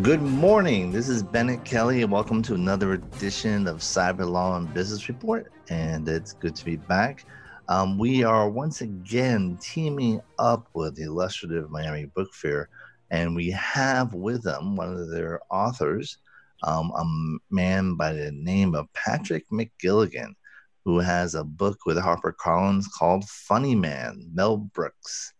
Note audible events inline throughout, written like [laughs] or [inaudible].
Good morning. This is Bennet Kelley, and welcome to another edition of Cyber Law and Business Report. And it's good to be back. Um, we are once again teaming up with the illustrative Miami Book Fair, and we have with them one of their authors, um, a man by the name of Patrick McGilligan, who has a book with HarperCollins called Funny Man, Mel Brooks.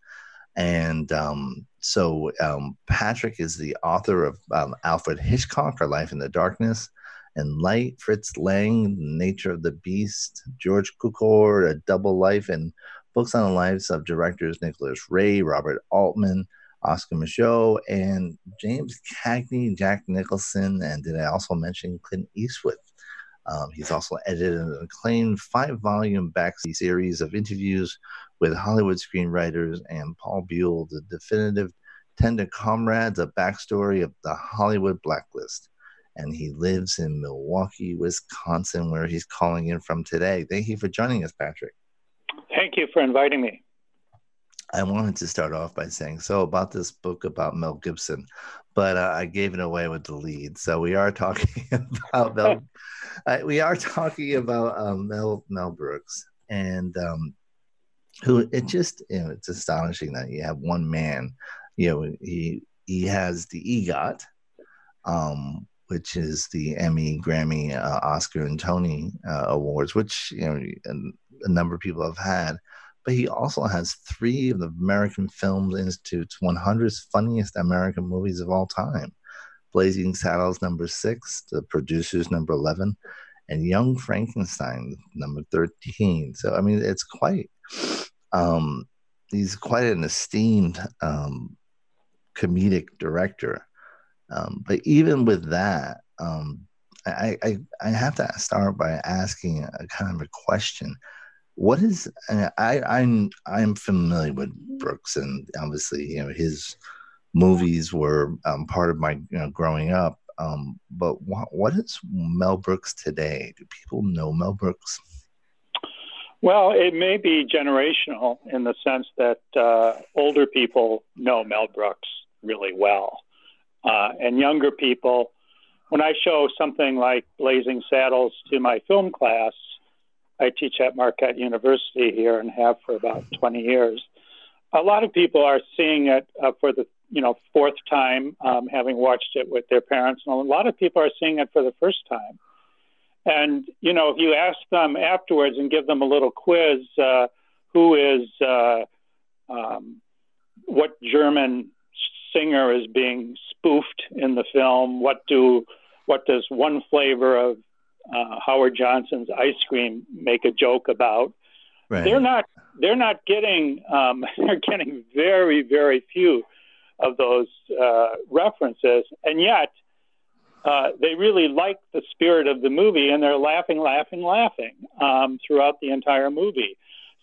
And um, so um, Patrick is the author of um, Alfred Hitchcock, Our Life in the Darkness, and Light, Fritz Lang, Nature of the Beast, George Cukor, A Double Life, and books on the lives of directors Nicholas Ray, Robert Altman, Oscar Micheaux, and James Cagney, Jack Nicholson, and did I also mention Clint Eastwood? Um, he's also edited an acclaimed five volume Backstory series of interviews with Hollywood screenwriters and Paul Buhle, the definitive Tender Comrades, a backstory of the Hollywood blacklist. And he lives in Milwaukee, Wisconsin, where he's calling in from today. Thank you for joining us, Patrick. Thank you for inviting me. I wanted to start off by saying so about this book about Mel Gibson, but uh, I gave it away with the lead. So we are [laughs] talking about Mel. uh, we are talking about um, Mel Mel Brooks, and um, who it just you know it's astonishing that you have one man you know he he has the egot um which is the emmy grammy uh, oscar and tony uh, awards which you know a, a, number of people have had but he also has three of the american film institute's 100 funniest american movies of all time blazing saddles number six the producers number 11 and young frankenstein number 13 so i mean it's quite um, he's quite an esteemed um, comedic director. Um, but even with that, um, I, I, I have to start by asking a kind of a question. What is I I'm I'm familiar with Brooks and obviously you know his movies were um, part of my you know growing up. Um, but what, what is Mel Brooks today? Do people know Mel Brooks? Well, it may be generational in the sense that uh, older people know Mel Brooks really well. Uh, and younger people, when I show something like Blazing Saddles to my film class, I teach at Marquette University here and have for about 20 years. A lot of people are seeing it uh, for the you know fourth time, um, having watched it with their parents, and a lot of people are seeing it for the first time. And you know, if you ask them afterwards and give them a little quiz, uh, who is uh, um, what German singer is being spoofed in the film? What do what does one flavor of uh, Howard Johnson's ice cream make a joke about? Right. They're not they're not getting um, [laughs] they're getting very very few of those uh, references, and yet uh, they really like the spirit of the movie, and they're laughing, laughing, laughing um, throughout the entire movie.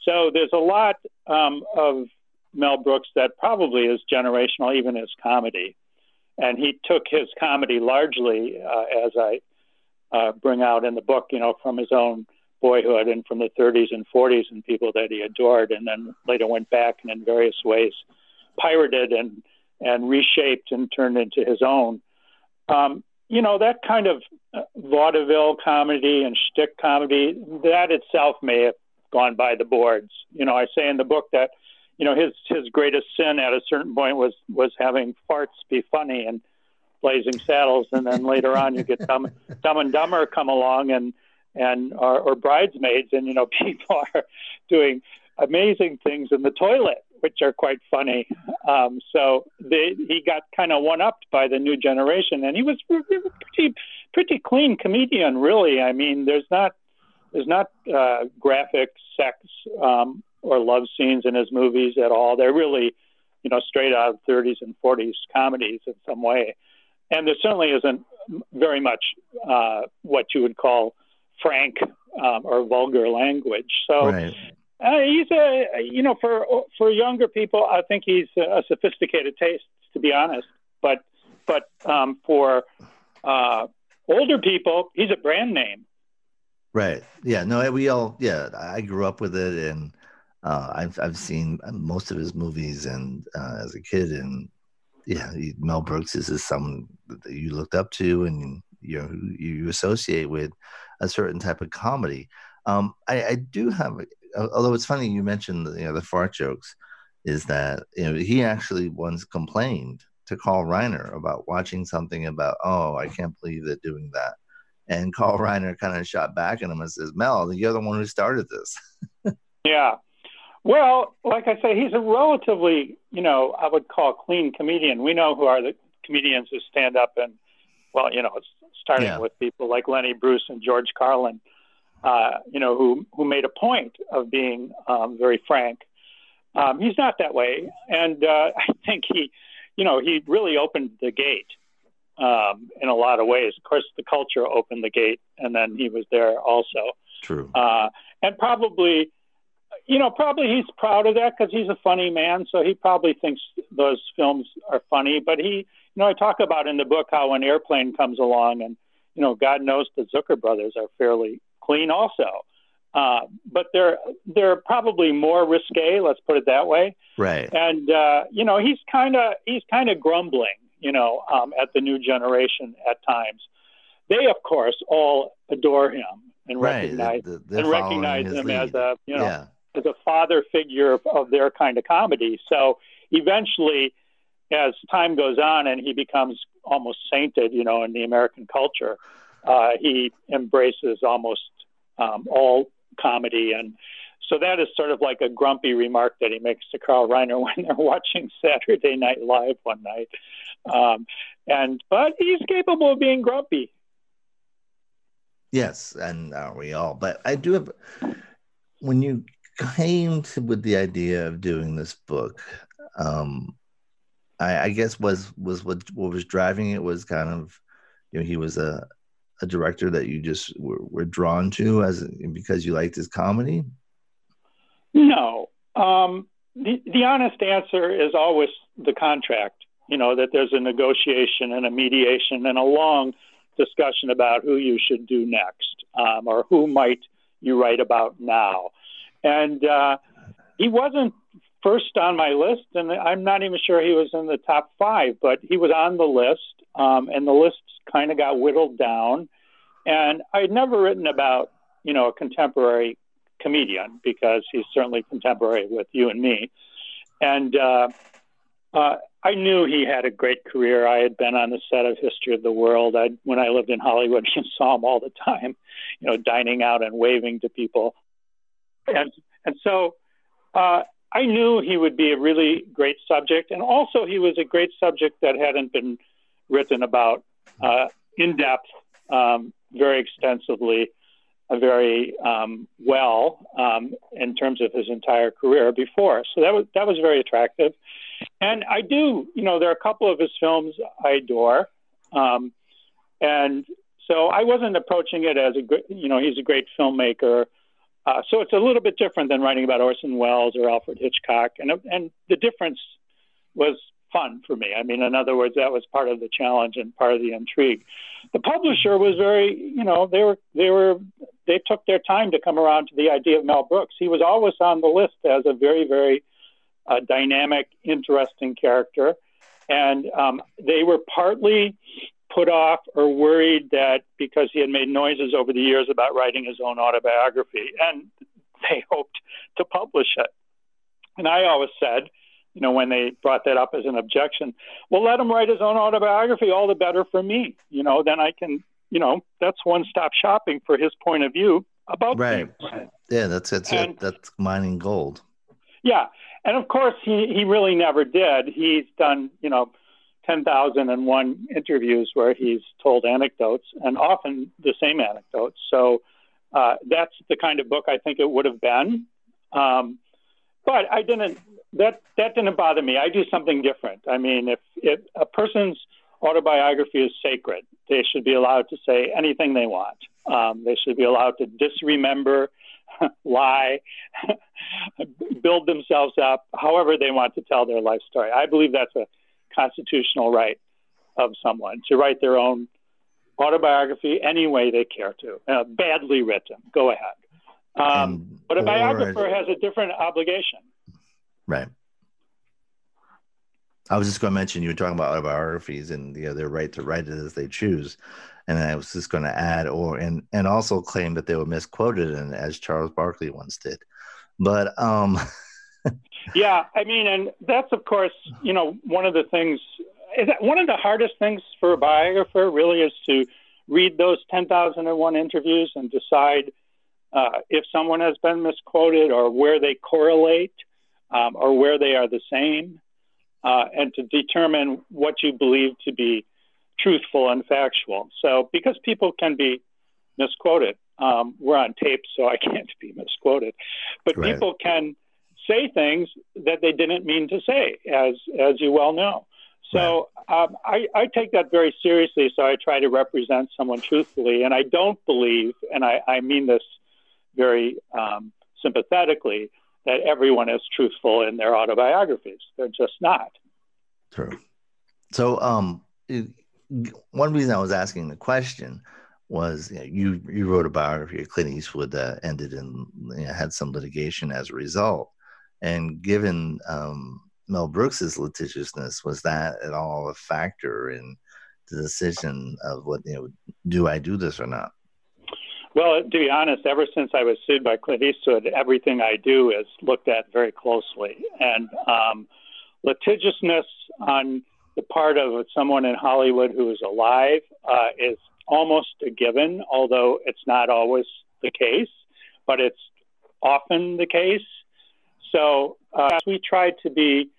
So there's a lot um, of Mel Brooks that probably is generational, even as comedy. And he took his comedy largely, uh, as I uh, bring out in the book, you know, from his own boyhood and from the 30s and 40s and people that he adored, and then later went back and in various ways pirated and and reshaped and turned into his own. Um, you know, that kind of uh, vaudeville comedy and shtick comedy, that itself may have gone by the boards. You know, I say in the book that, you know, his his greatest sin at a certain point was was having farts be funny and blazing saddles, and then later on you get dumb, [laughs] dumb and dumber come along and and or, or bridesmaids, and you know [laughs] people are doing amazing things in the toilet, which are quite funny. Um, so they, he got kind of one upped by the new generation, and he was pretty pretty clean comedian, really. I mean, there's not there's not uh, graphic sex um, or love scenes in his movies at all. They're really, you know, straight out of 30s and 40s comedies in some way. And there certainly isn't very much uh, what you would call frank um, or vulgar language. So right. uh, he's a, you know, for for younger people, I think he's a sophisticated taste, to be honest. But but um, for uh, older people, he's a brand name. Right. Yeah. No. We all. Yeah. I grew up with it, and uh, I've I've seen most of his movies, and uh, as a kid, and yeah, Mel Brooks is, is someone that you looked up to, and you know you associate with a certain type of comedy. Um, I, I do have, although it's funny you mentioned you know the fart jokes, is that you know he actually once complained to Carl Reiner about watching something about oh I can't believe they're doing that and Carl Reiner kind of shot back at him and says, Mel, you're the one who started this. [laughs] yeah. Well, like I say, he's a relatively, you know, I would call clean comedian. We know who are the comedians who stand up and, well, you know, starting yeah. with people like Lenny Bruce and George Carlin, uh, you know, who who made a point of being um, very frank. Um, he's not that way, and uh, [laughs] I think he, you know, he really opened the gate um, in a lot of ways. Of course, the culture opened the gate, and then he was there also. True. Uh, and probably, you know, probably he's proud of that because he's a funny man, so he probably thinks those films are funny. But he, you know, I talk about in the book how an airplane comes along, and you know, God knows the Zucker brothers are fairly clean also. Uh, but they're they're probably more risque. Let's put it that way. Right. And uh, you know, he's kind of he's kind of grumbling you know, um, at the new generation at times. They, of course, all adore him and right. recognize the, the, and recognize him lead. as a you know yeah. As a father figure of, of their kind of comedy. So eventually, as time goes on and he becomes almost sainted, you know, in the American culture, uh, he embraces almost um, all comedy and so that is sort of like a grumpy remark that he makes to Carl Reiner [laughs] when they're watching Saturday Night Live one night. Um, and but he's capable of being grumpy. Yes, and are we all? But I do have. When you came to, with the idea of doing this book, um, I, I guess was was what what was driving it was kind of, you know, he was a a director that you just were, were drawn to as because you liked his comedy. No, um, the the honest answer is always the contract you know, that there's a negotiation and a mediation and a long discussion about who you should do next um, or who might you write about now. And uh, he wasn't first on my list, and I'm not even sure he was in the top five, but he was on the list, um, and the list kind of got whittled down. And I'd never written about, you know, a contemporary comedian because he's certainly contemporary with you and me. And uh, uh, I knew he had a great career. I had been on the set of History of the World. I, when I lived in Hollywood, [laughs] you saw him all the time, you know, dining out and waving to people, and and so uh, I knew he would be a really great subject, and also he was a great subject that hadn't been written about uh, in depth, um, very extensively, uh, very um, well um, in terms of his entire career before. So that was that was very attractive. And I do, you know, there are a couple of his films I adore. Um, and so I wasn't approaching it as a you know, he's a great filmmaker. Uh, so it's a little bit different than writing about Orson Welles or Alfred Hitchcock, and and the difference was fun for me. I mean, in other words, that was part of the challenge and part of the intrigue. The publisher was very, you know, they were they were they took their time to come around to the idea of Mel Brooks. He was always on the list as a very very uh, dynamic, interesting character, and um, they were partly put off or worried that because he had made noises over the years about writing his own autobiography, and they [laughs] hoped to publish it. And I always said, you know, when they brought that up as an objection, well, let him write his own autobiography, all the better for me. You know, then I can, you know, that's one stop shopping for his point of view about right. things. Yeah, that's that's and, it. That's mining gold. Yeah, and of course he he really never did. He's done, you know, 10,001 interviews where he's told anecdotes and often the same anecdotes. So uh, that's the kind of book I think it would have been. Um, but I didn't, that, that didn't bother me. I do something different. I mean, if, if a person's autobiography is sacred, they should be allowed to say anything they want. Um, they should be allowed to disremember, [laughs] lie, [laughs] build themselves up, however they want to tell their life story. I believe that's a constitutional right of someone to write their own autobiography any way they care to, uh, badly written. Go ahead. Um, but a biographer has a different obligation. Right. I was just going to mention you were talking about autobiographies and you know, their right to write it as they choose, and I was just going to add or and and also claim that they were misquoted and as Charles Barkley once did, but um, [laughs] yeah, I mean, and that's of course, you know, one of the things. Is that one of the hardest things for a biographer really is to read those 10,001 interviews and decide uh, if someone has been misquoted or where they correlate um, or where they are the same, uh, and to determine what you believe to be truthful and factual. So, because people can be misquoted, um, we're on tape, so I [laughs] can't be misquoted, but right. people can say things that they didn't mean to say, as as you well know. So um, I, I take that very seriously. So I try to represent someone truthfully, and I don't believe, and I, I mean this very um, sympathetically, that everyone is truthful in their autobiographies. They're just not. True. So, um, one reason I was asking the question was you, know, you, you wrote a biography of Clint Eastwood that ended in you know, had some litigation as a result. And given um, Mel Brooks's litigiousness, was that at all a factor in the decision of what you know? Do I do this or not? Well, to be honest, ever since I was sued by Clint Eastwood, everything I do is looked at very closely, and um, litigiousness on the part of someone in Hollywood who is alive uh, is almost a given, although it's not always the case, but it's often the case. So uh, we try to be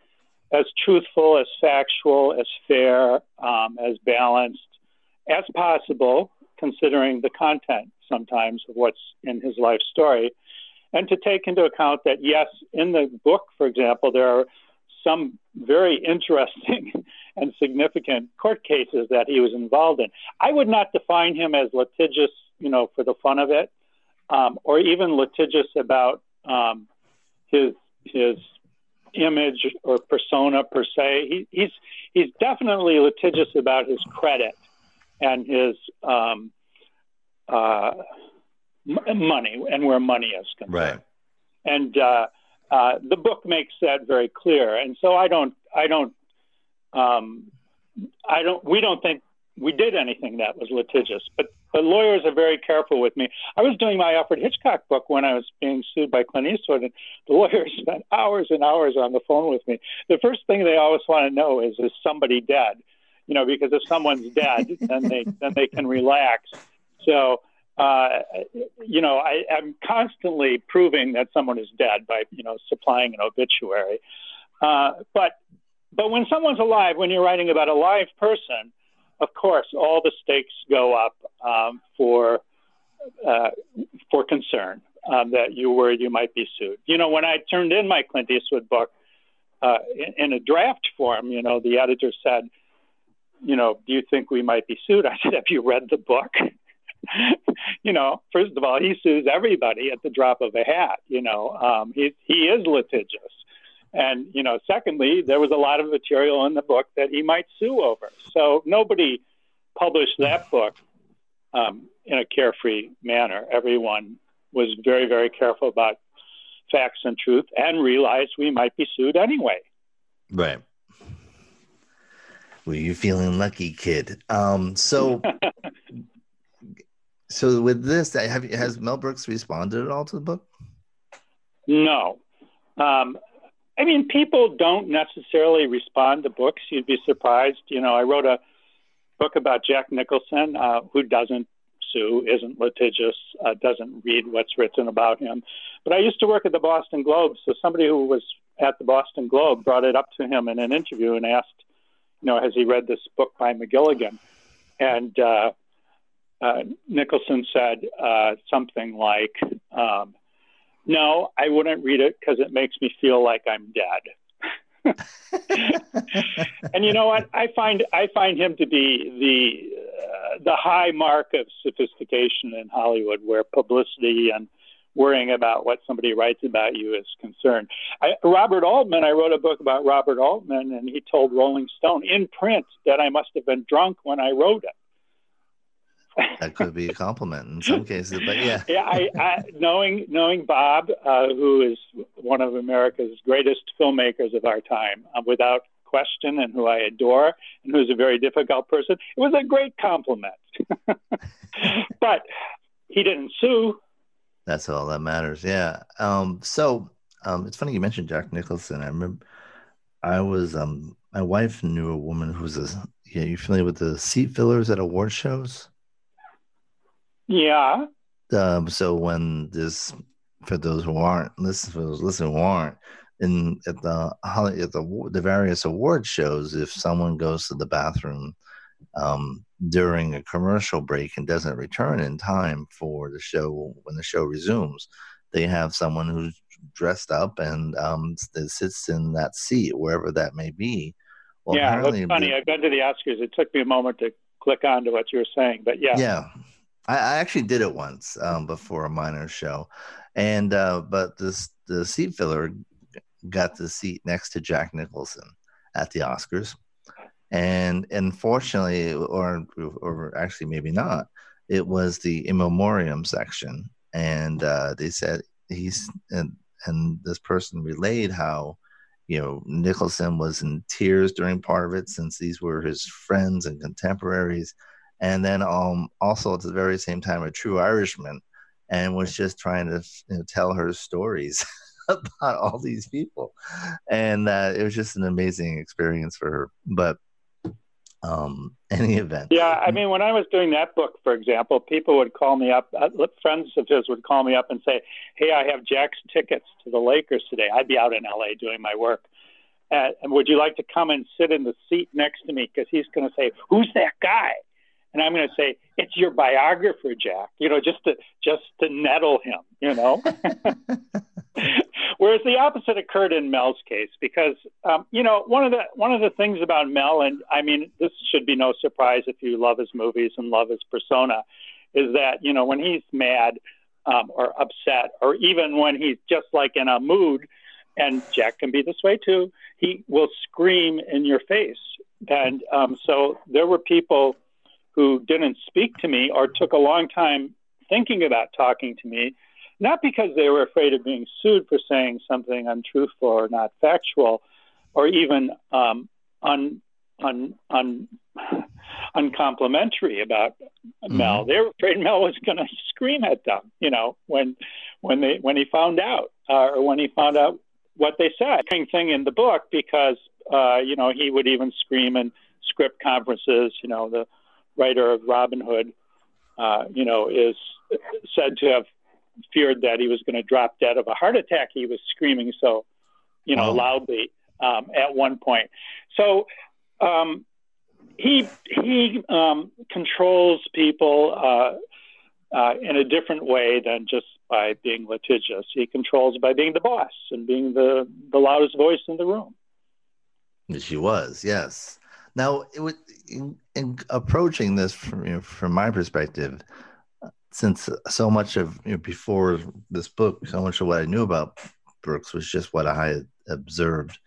as truthful, as factual, as fair, um, as balanced as possible, considering the content sometimes of what's in his life story. And to take into account that, yes, in the book, for example, there are some very interesting [laughs] and significant court cases that he was involved in. I would not define him as litigious, you know, for the fun of it, um, or even litigious about um, his his image or persona per se. He, he's he's definitely litigious about his credit and his um, uh, m- money and where money is concerned. Right. And uh, uh, the book makes that very clear. And so I don't I don't um, I don't we don't think we did anything that was litigious, but but lawyers are very careful with me. I was doing my Alfred Hitchcock book when I was being sued by Clint Eastwood, and the [laughs] lawyers spent hours and hours on the phone with me. The first thing they always want to know is, is somebody dead? You know, because if someone's dead, [laughs] then they then they can relax. So, uh, you know, I, I'm constantly proving that someone is dead by you know supplying an obituary. Uh, but but when someone's alive, when you're writing about a live person, of course, all the stakes go up um, for uh, for concern um, that you worried you might be sued. You know, when I turned in my Clint Eastwood book uh, in, in, a draft form, you know, the editor said, you know, do you think we might be sued? I said, have you read the book? [laughs] you know, first of all, he sues everybody at the drop of a hat. You know, um, he he is litigious, and you know, secondly, there was a lot of material in the book that he might sue over. So nobody published that book um, in a carefree manner. Everyone was very very careful about facts and truth, and realized we might be sued anyway. Right. Were you're feeling lucky, kid? Um, so [laughs] So with this, have has Mel Brooks responded at all to the book? No. Um, I mean, people don't necessarily respond to books. You'd be surprised. You know, I wrote a book about Jack Nicholson, uh, who doesn't sue, isn't litigious, uh, doesn't read what's written about him. But I used to work at the Boston Globe, so somebody who was at the Boston Globe brought it up to him in an interview and asked, you know, has he read this book by McGilligan? And uh, uh, Nicholson said uh, something like, um, "No, I wouldn't read it because it makes me feel like I'm dead." [laughs] and you know what? I find I find him to be the uh, the high mark of sophistication in Hollywood, where publicity and worrying about what somebody writes about you is concerned. I, Robert Altman, I wrote a book about Robert Altman, and he told Rolling Stone in print that I must have been drunk when I wrote it that could be a compliment in some cases, but yeah. [laughs] yeah, I, I, knowing knowing Bob, uh, who is one of America's greatest filmmakers of our time, uh, without question, and who I adore, and who's a very difficult person, it was a great compliment. [laughs] but he didn't sue. That's all that matters. Yeah. Um, so um, it's funny you mentioned Jack Nicholson. I remember I was um, my wife knew a woman who was a yeah. You familiar with the seat fillers at award shows? Yeah. Um, so when this, for those who aren't listen, for those listening who aren't, in at the at the the various award shows, if someone goes to the bathroom um, during a commercial break and doesn't return in time for the show when the show resumes, they have someone who's dressed up and um, sits in that seat wherever that may be. Well, yeah, that's funny. The, I've been to the Oscars. It took me a moment to click on to what you were saying, but yeah. Yeah, I, I actually did it once um, before a minor show, and uh, but this the seat filler got the seat next to Jack Nicholson at the Oscars, and unfortunately, or or actually maybe not, it was the in memoriam section, and uh, they said he's and and this person relayed how you know Nicholson was in tears during part of it since these were his friends and contemporaries and then um, also at the very same time a true Irishman, and was just trying to you know, tell her stories [laughs] about all these people, and uh, it was just an amazing experience for her. But um, [laughs] any event. Yeah, I mean, when I was doing that book, for example, people would call me up. Uh, friends of his would call me up and say, "Hey, I have Jack's tickets to the Lakers today. I'd be out in L.A. doing my work." Uh, and would you like to come and sit in the seat next to me? Because he's going to say, "Who's that guy?" And I'm going to say it's your biographer, Jack. You know, just to just to nettle him. You know. [laughs] [laughs] Whereas the opposite occurred in Mel's case, because um, you know one of the one of the things about Mel, and I mean this should be no surprise if you love his movies and love his persona, is that you know when he's mad um, or upset, or even when he's just like in a mood, and Jack can be this way too, he will scream in your face. And um, so there were people who didn't speak to me or took a long time thinking about talking to me, not because they were afraid of being sued for saying something untruthful or not factual, or even um, un, un, un, uncomplimentary about mm-hmm. Mel. They were afraid Mel was going to scream at them, you know, when when they when he found out uh, or when he found out what they said. Thing in the book because uh, you know he would even scream in script conferences. You know the writer of Robin Hood, uh, you know, is said to have feared that he was going to drop dead of a heart attack. He was screaming so, you know, oh. loudly um, at one point. So um, he he um, controls people uh, uh, in a different way than just by being litigious. He controls by being the boss and being the the loudest voice in the room. She was, yes. Now, it in, in approaching this from you know, from my perspective, since so much of you know, before this book, so much of what I knew about Brooks was just what I had observed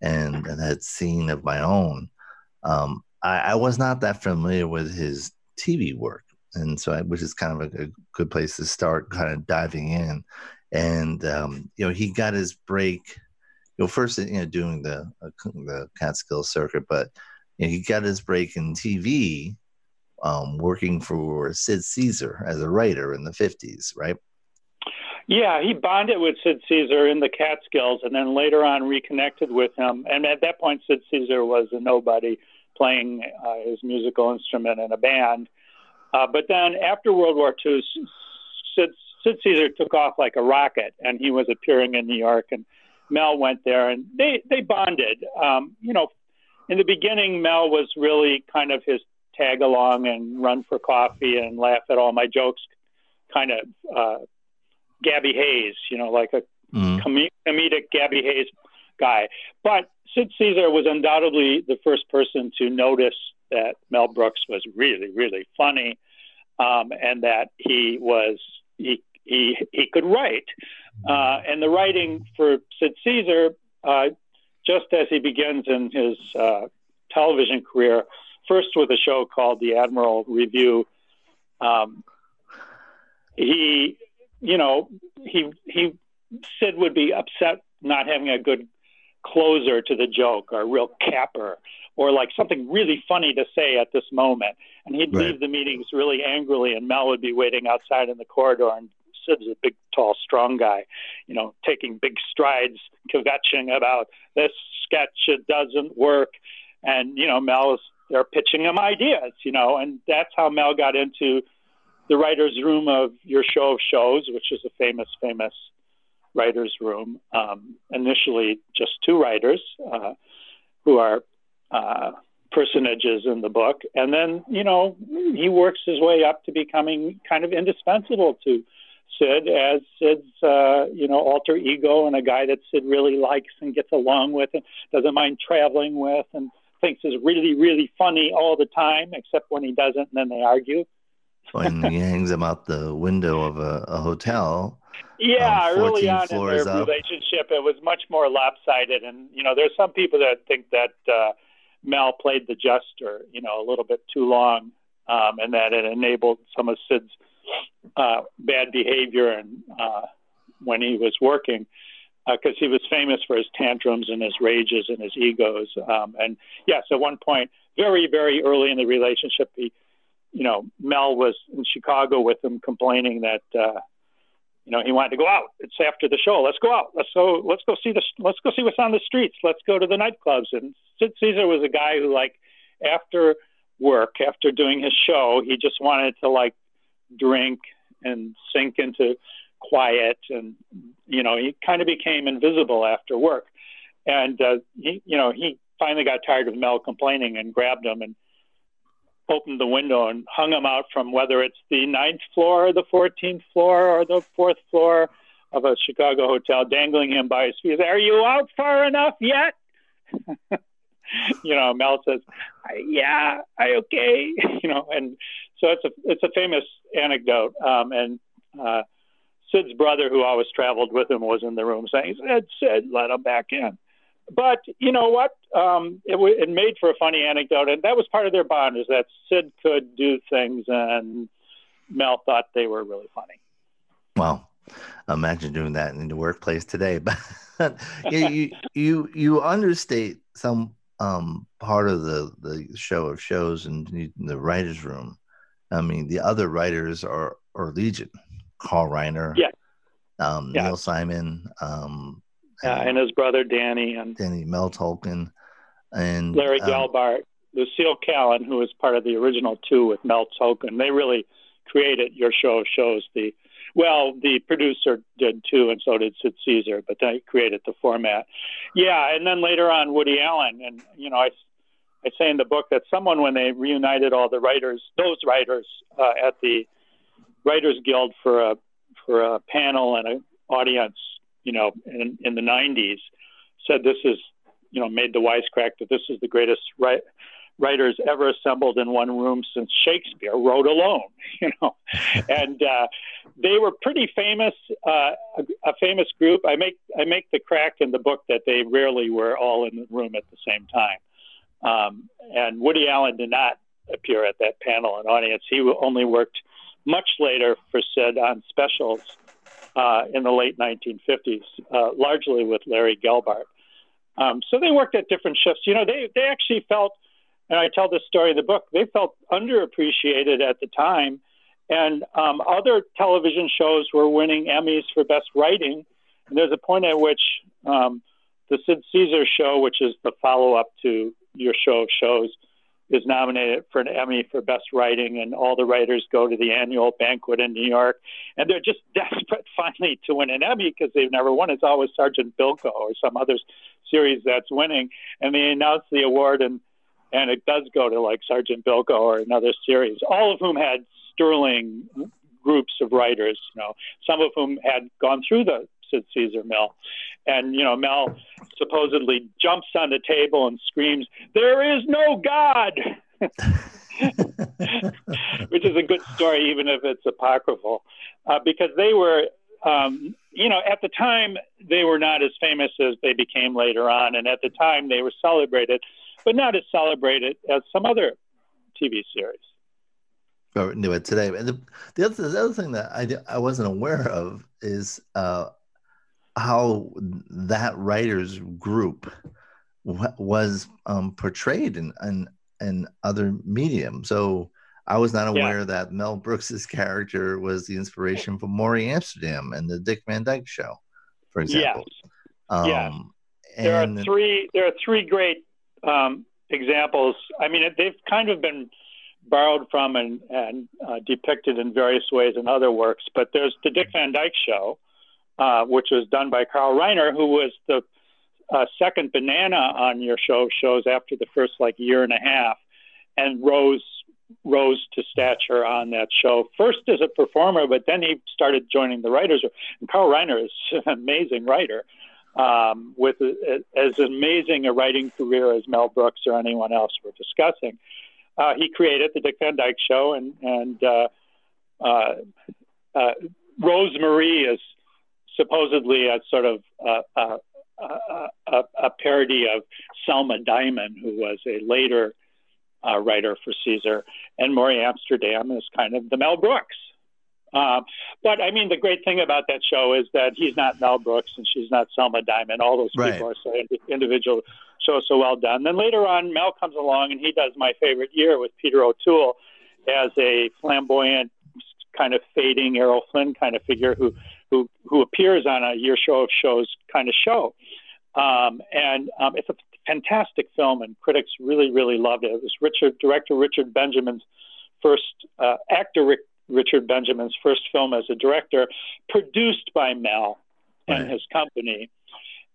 and, and had seen of my own. Um, I, I, was not that familiar with his TV work, and so I, which is kind of a, a, good place to start, kind of diving in. And um, you know, he got his break. You know, first you know doing the uh, the Catskill circuit, but he got his break in TV, um, working for Sid Caesar as a writer in the fifties, right? Yeah, he bonded with Sid Caesar in the Catskills, and then later on reconnected with him. And at that point, Sid Caesar was a nobody playing uh, his musical instrument in a band. Uh, but then after World War II, Sid, Sid Caesar took off like a rocket, and he was appearing in New York, and Mel went there, and they they bonded. Um, you know, in the beginning, Mel was really kind of his tag along and run for coffee and laugh at all my jokes, kind of uh, Gabby Hayes, you know, like a mm. com- comedic Gabby Hayes guy. But Sid Caesar was undoubtedly the first person to notice that Mel Brooks was really, really funny, um, and that he was he he he could write. Uh, and the writing for Sid Caesar, uh, just as he begins in his uh, television career, first with a show called The Admiral Revue. Um, he, you know, he he Sid would be upset not having a good closer to the joke or a real capper or like something really funny to say at this moment. And he'd right. leave the meetings really angrily, and Mel would be waiting outside in the corridor. And Sid's a big, tall, strong guy, you know, taking big strides, kvetching about this sketch, it doesn't work. And, you know, Mel's, they're pitching him ideas, you know, and that's how Mel got into the writer's room of your show of shows, which is a famous, famous writer's room. Um, initially, just two writers uh, who are uh, personages in the book, and then you know he works his way up to becoming kind of indispensable to Sid as Sid's uh, you know alter ego and a guy that Sid really likes and gets along with and doesn't mind traveling with and thinks is really really funny all the time, except when he doesn't, and then they argue. when he [laughs] hangs him out the window of a, a hotel yeah, um, early on in their up. relationship, it was much more lopsided, and you know, there's some people that think that uh, Mel played the jester, you know, a little bit too long, um, and that it enabled some of Sid's uh, bad behavior and uh, when he was working, because uh, he was famous for his tantrums and his rages and his egos. Um, and yes, at one point, very very early in the relationship, he, you know, Mel was in Chicago with him, complaining that. Uh, you know, he wanted to go out. It's after the show. Let's go out. Let's go. Let's go see the. Let's go see what's on the streets. Let's go to the nightclubs. And Sid Caesar was a guy who, like, after work, after doing his show, he just wanted to like drink and sink into quiet. And you know, he kind of became invisible after work. And uh, he, you know, he finally got tired of Mel complaining and grabbed him and opened the window and hung him out from whether it's the ninth floor, or the 14th floor, or the fourth floor of a Chicago hotel, dangling him by his feet. Are you out far enough yet? [laughs] you know, Mel says, "Yeah, I okay." [laughs] You know, and so it's a it's a famous anecdote. Um, and uh, Sid's brother, who always traveled with him, was in the room saying, "Sid, Sid, let him back in." But you know what? Um, it, it made for a funny anecdote, and that was part of their bond is that Sid could do things, and Mel thought they were really funny. Wow, imagine doing that in the workplace today. [laughs] But you, you you you understate some um, part of the the show of shows and the writers' room. I mean, the other writers are are legion. Carl Reiner, yeah. Um, yeah. Neil Simon, um, yeah, and his brother Danny and Danny Mel Tolkin and Larry um, Gelbart, Lucille Kallen, who was part of the original two with Mel Tolkin. They really created your show shows. The well, the producer did too, and so did Sid Caesar, but they created the format. Yeah, and then later on Woody Allen, and you know I. I say in the book that someone, when they reunited all the writers, those writers uh, at the Writers Guild for a for a panel and an audience you know, in, in the 90s, said this is, you know, made the wisecrack that this is the greatest writers ever assembled in one room since Shakespeare wrote alone, [laughs] you know, [laughs] and uh, they were pretty famous, uh, a, a famous group. I make I make the crack in the book that they rarely were all in the room at the same time, um, and Woody Allen did not appear at that panel and audience. He only worked much later for Sid on specials uh, in the late 1950s, uh, largely with Larry Gelbart. Um, so they worked at different shifts. You know, they they actually felt, and I tell this story in the book. They felt underappreciated at the time, and um, other television shows were winning Emmys for best writing. And there's a point at which um, the Sid Caesar show, which is the follow up to your show of shows, is nominated for an Emmy for Best Writing, and all the writers go to the annual banquet in New York, and they're just [laughs] desperate finally to win an Emmy because they've never won. It's always Sergeant Bilko or some other series that's winning, and they announce the award, and and it does go to like Sergeant Bilko or another series, all of whom had sterling groups of writers, you know, some of whom had gone through the Sid Caesar Mel. And, you know, Mel supposedly jumps on the table and screams, There is no God! [laughs] Which is a good story, even if it's apocryphal, uh, because they were, um, you know, at the time they were not as famous as they became later on, and at the time they were celebrated, but not as celebrated as some other TV series. Or knew it today. And the, the, other, the other thing that I, I wasn't aware of is uh, how that writers group was um, portrayed in, in in other medium. So I was not aware yeah. that Mel Brooks's character was the inspiration for Morey Amsterdam and the Dick Van Dyke Show, for example. Yes. Um, yeah. There are three. There are three great um, examples. I mean, they've kind of been borrowed from and, and uh, depicted in various ways in other works. But there's the Dick Van Dyke Show, uh, which was done by Carl Reiner, who was the uh, second banana on your show shows after the first like year and a half, and rose rose to stature on that show. First as a performer, but then he started joining the writers. And Carl Reiner is [laughs] an amazing writer, um, with a, as amazing a writing career as Mel Brooks or anyone else we're discussing. Uh, he created the Dick Van Dyke Show, and and uh, uh, uh Rose Marie is supposedly a sort of uh, uh, uh, a, a, parody of Selma Diamond, who was a later uh, writer for Caesar, and Morey Amsterdam is kind of the Mel Brooks. Um, but I mean, the great thing about that show is that he's not Mel Brooks and she's not Selma Diamond. All those right. people are so individual, so so well done. Then later on, Mel comes along and he does my favorite year with Peter O'Toole as a flamboyant, kind of fading Errol Flynn kind of figure who who who appears on a Your Show of Shows kind of show. Um, and um, it's a fantastic film, and critics really, really loved it. It was Richard director Richard Benjamin's first uh, actor Rick, Richard Benjamin's first film as a director, produced by Mel and right. his company,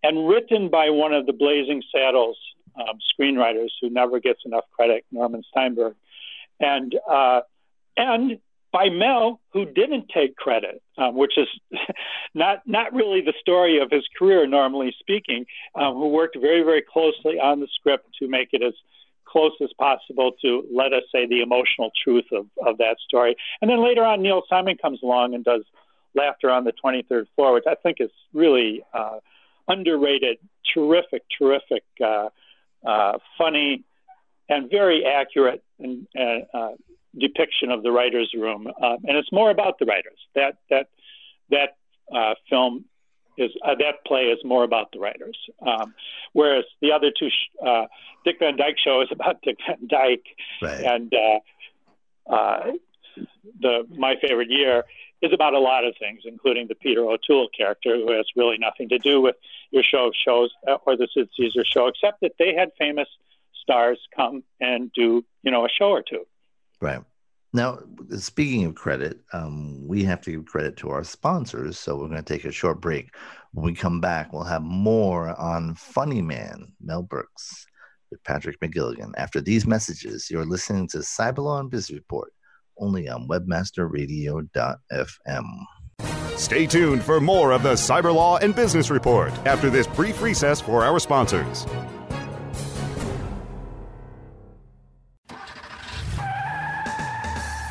and written by one of the Blazing Saddles um, screenwriters who never gets enough credit, Norman Steinberg, and uh, and by Mel, who didn't take credit, um, which is [laughs] not not really the story of his career, normally speaking. Um, who worked very very closely on the script to make it as close as possible to let us say the emotional truth of, of that story. And then later on, Neil Simon comes along and does Laughter on the 23rd Floor, which I think is really uh, underrated, terrific, terrific, uh, uh, funny, and very accurate and uh, depiction of the writers' room, uh, and it's more about the writers. That that that uh, film is uh, that play is more about the writers, um, whereas the other two, uh, Dick Van Dyke Show, is [laughs] about Dick Van Dyke, right. and uh, uh, the My Favorite Year is about a lot of things, including the Peter O'Toole character, who has really nothing to do with your show of shows or the Sid Caesar show, except that they had famous stars come and do you know a show or two. Right. Now, speaking of credit, um, we have to give credit to our sponsors. So we're going to take a short break. When we come back, we'll have more on Funny Man, Mel Brooks, with Patrick McGilligan. After these messages, you're listening to Cyberlaw and Business Report, only on webmasterradio.fm. Stay tuned for more of the Cyberlaw and Business Report after this brief recess for our sponsors.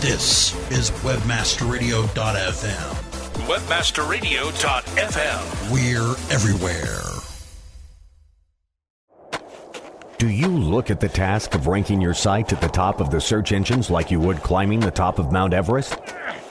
This is WebmasterRadio.fm. Webmasterradio.fm. We're everywhere. Do you look at the task of ranking your site at the top of the search engines like you would climbing the top of Mount Everest?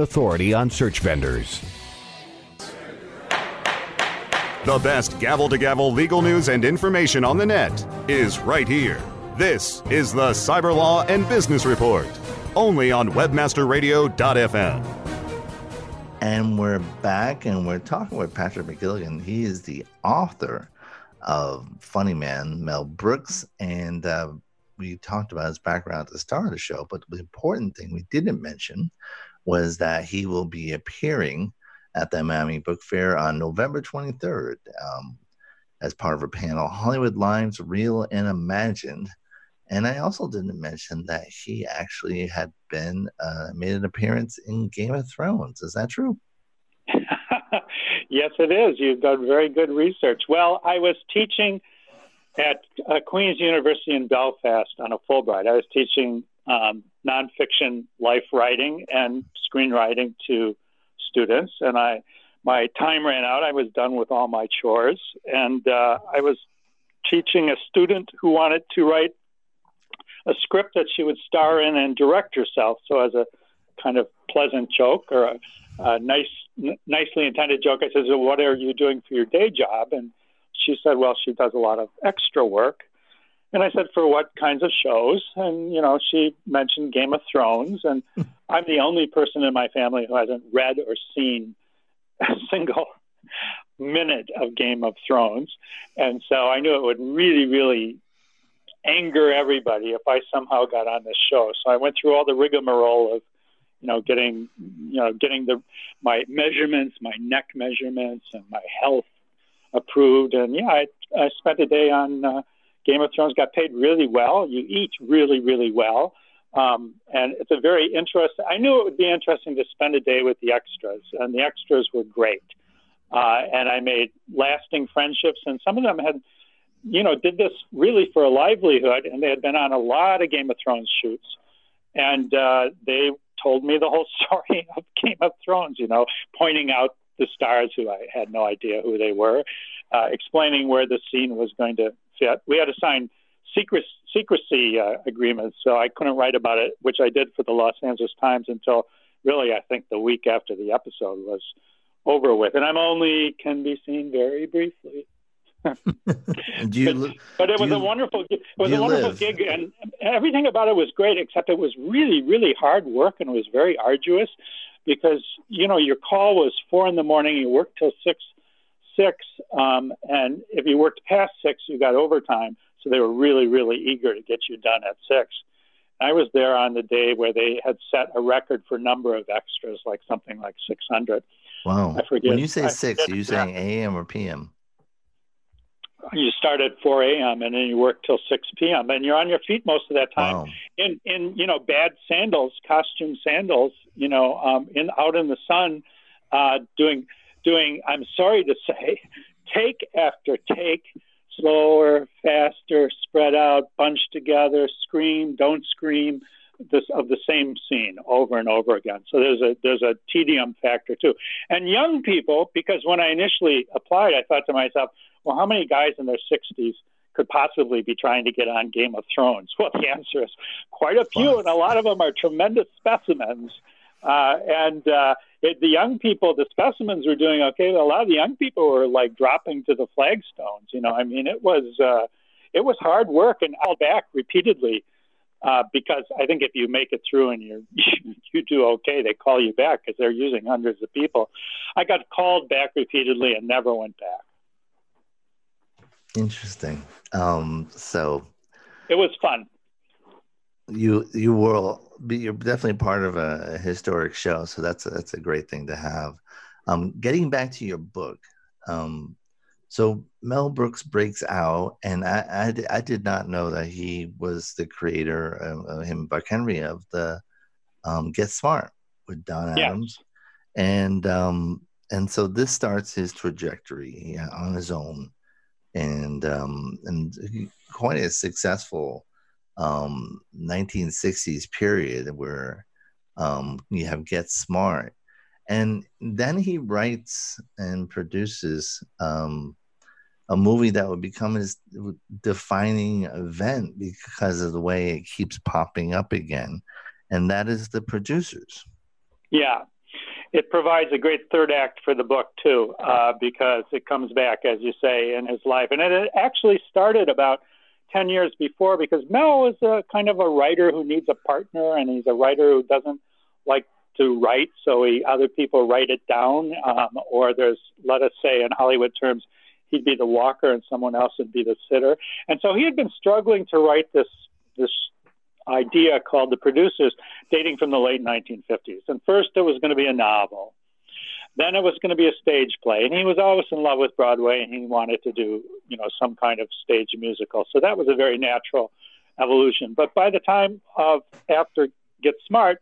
authority on search vendors. The best gavel to gavel legal news and information on the net is right here. This is the Cyber Law and Business Report, only on WebmasterRadio.fm. And we're back and we're talking with Patrick McGilligan. He is the author of Funny Man, Mel Brooks. And uh, we talked about his background at the start of the show. But the important thing we didn't mention was that he will be appearing at the Miami Book Fair on November 23rd um, as part of a panel, Hollywood Lives Real and Imagined. And I also didn't mention that he actually had been uh, made an appearance in Game of Thrones. Is that true? [laughs] yes, it is. You've done very good research. Well, I was teaching at uh, Queen's University in Belfast on a Fulbright. I was teaching um, nonfiction life writing and screenwriting to students, and I my time ran out. I was done with all my chores, and uh, I was teaching a student who wanted to write a script that she would star in and direct herself. So, as a kind of pleasant joke or a, a nice, n- nicely intended joke, I said, "So, what are you doing for your day job?" And she said, "Well, she does a lot of extra work." And I said, "For what kinds of shows?" And you know, she mentioned Game of Thrones, and [laughs] I'm the only person in my family who hasn't read or seen a [laughs] single minute of Game of Thrones, and so I knew it would really, really anger everybody if I somehow got on this show. So I went through all the rigmarole of, you know, getting, you know, getting the my measurements, my neck measurements, and my health approved. And yeah, I, I spent a day on uh, Game of Thrones. Got paid really well. You eat really, really well. Um, and it's a very interesting. I knew it would be interesting to spend a day with the extras, and the extras were great. Uh, and I made lasting friendships, and some of them had you know, did this really for a livelihood, and they had been on a lot of Game of Thrones shoots, and uh, they told me the whole [laughs] story of Game of Thrones. You know, pointing out the stars who I had no idea who they were, uh, explaining where the scene was going to fit. We had to sign secret, secrecy uh, agreements, so I couldn't write about it, which I did for the Los Angeles Times until really I think the week after the episode was over with, and I'm only can be seen very briefly. [laughs] do you, but, but it was you, a wonderful it was a wonderful live? gig and everything about it was great except it was really really hard work and it was very arduous because you know your call was four in the morning you worked till six six um, and if you worked past six you got overtime so they were really really eager to get you done at six I was there on the day where they had set a record for number of extras, like something like 600. Wow. I forget. When you say I six, forget are you saying AM or PM? you start at 4 a.m. and then you work till 6 p.m. and you're on your feet most of that time Wow. in in you know bad sandals, costume sandals, you know, um, in out in the sun, uh, doing doing. I'm sorry to say, take after take, slower, faster, spread out, bunched together, scream, don't scream. This of the same scene over and over again. So there's a there's a tedium factor too. And young people, because when I initially applied, I thought to myself, well, how many guys in their 60s could possibly be trying to get on Game of Thrones? [laughs] Well, the answer is quite a few, and a lot of them are tremendous specimens. Uh, and uh, it, the young people, the specimens were doing okay. A lot of the young people were like dropping to the flagstones. You know, I mean, it was uh, it was hard work, and I'll back repeatedly uh, because I think if you make it through and you [laughs] you do okay, they call you back because they're using hundreds of people. I got called back repeatedly and never went back. Interesting. Um, so It was fun. you you will be you're definitely part of a, a historic show, so that's a, that's a great thing to have. Um, getting back to your book, um, so Mel Brooks breaks out, and I, I I did not know that he was the creator of, of him Buck Henry of the um, Get Smart with Don. Adams, and um, and so this starts his trajectory yeah, on his own, and um, and quite a successful um 1960s period where um you have get smart and then he writes and produces um a movie that would become his defining event because of the way it keeps popping up again and that is the producers Yeah. It provides a great third act for the book, too, uh, because it comes back, as you say, in his life. And it actually started about 10 years before because Mel is a kind of a writer who needs a partner, and he's a writer who doesn't like to write, so he, other people write it down. Um, or there's, let us say, in Hollywood terms, he'd be the walker and someone else would be the sitter. And so he had been struggling to write this this idea called The Producers, dating from the late 1950s. And first, it was going to be a novel. Then it was going to be a stage play, and he was always in love with Broadway, and he wanted to do, you know, some kind of stage musical. So that was a very natural evolution. But by the time of after Get Smart,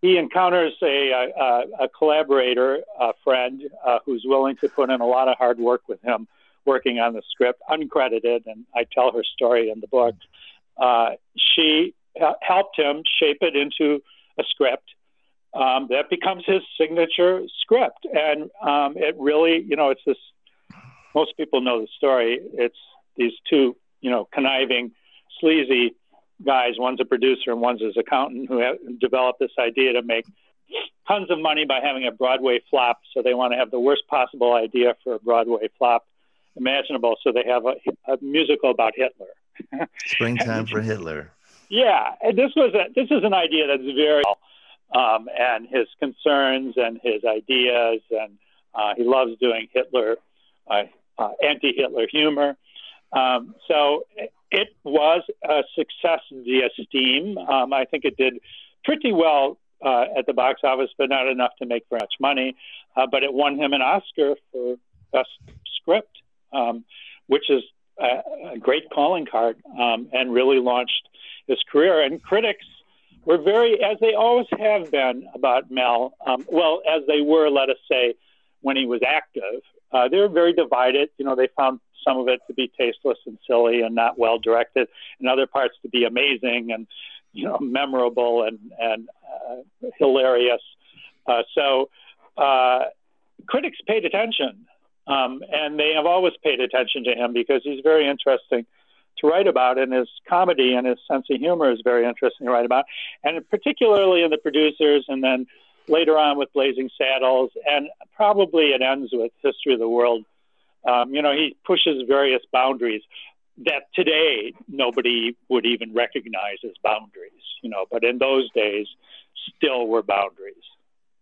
he encounters a, a, a collaborator, a friend uh, who's willing to put in a lot of hard work with him, working on the script, uncredited, and I tell her story in the book. Uh, she uh, helped him shape it into a script um, that becomes his signature script, and um, it really, you know, it's this. Most people know the story. It's these two, you know, conniving, sleazy guys. One's a producer and one's his accountant who have developed this idea to make tons of money by having a Broadway flop. So they want to have the worst possible idea for a Broadway flop imaginable. So they have a, a musical about Hitler. [laughs] springtime for hitler Yeah, and this was a this is an idea that's very um, and his concerns and his ideas, and uh, he loves doing Hitler, uh, uh, anti-Hitler humor. Um, so it, was a success via Steam. Um, I think it did pretty well uh, at the box office, but not enough to make very much money. Uh, but it won him an Oscar for best script, um, which is a, a great calling card, um, and really launched his career. And critics were very, as they always have been about Mel, um, well, as they were, let us say, when he was active, uh, they were very divided. You know, they found some of it to be tasteless and silly and not well directed, and other parts to be amazing and, you know, memorable and, and uh, hilarious. Uh, so uh, critics paid attention, um, and they have always paid attention to him because he's very interesting to write about, and his comedy and his sense of humor is very interesting to write about, and particularly in the producers, and then later on with Blazing Saddles, and probably it ends with History of the World. Um, you know, he pushes various boundaries that today nobody would even recognize as boundaries. You know, but in those days, still were boundaries.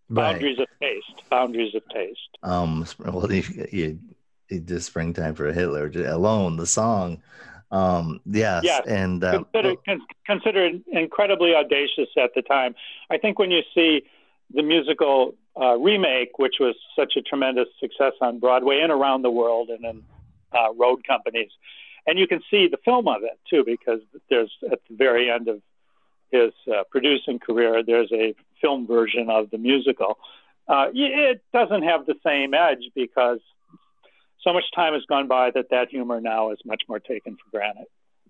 Right. Boundaries of taste. Boundaries of taste. um well [laughs] you, you, you springtime for hitler alone the song Um, yes, yes. and uh, considered, con- considered incredibly audacious at the time. I think when you see the musical uh, remake, which was such a tremendous success on Broadway and around the world, and in uh, road companies, and you can see the film of it too, because there's at the very end of his uh, producing career, there's a film version of the musical. Uh, it doesn't have the same edge because so much time has gone by that that humor now is much more taken for granted.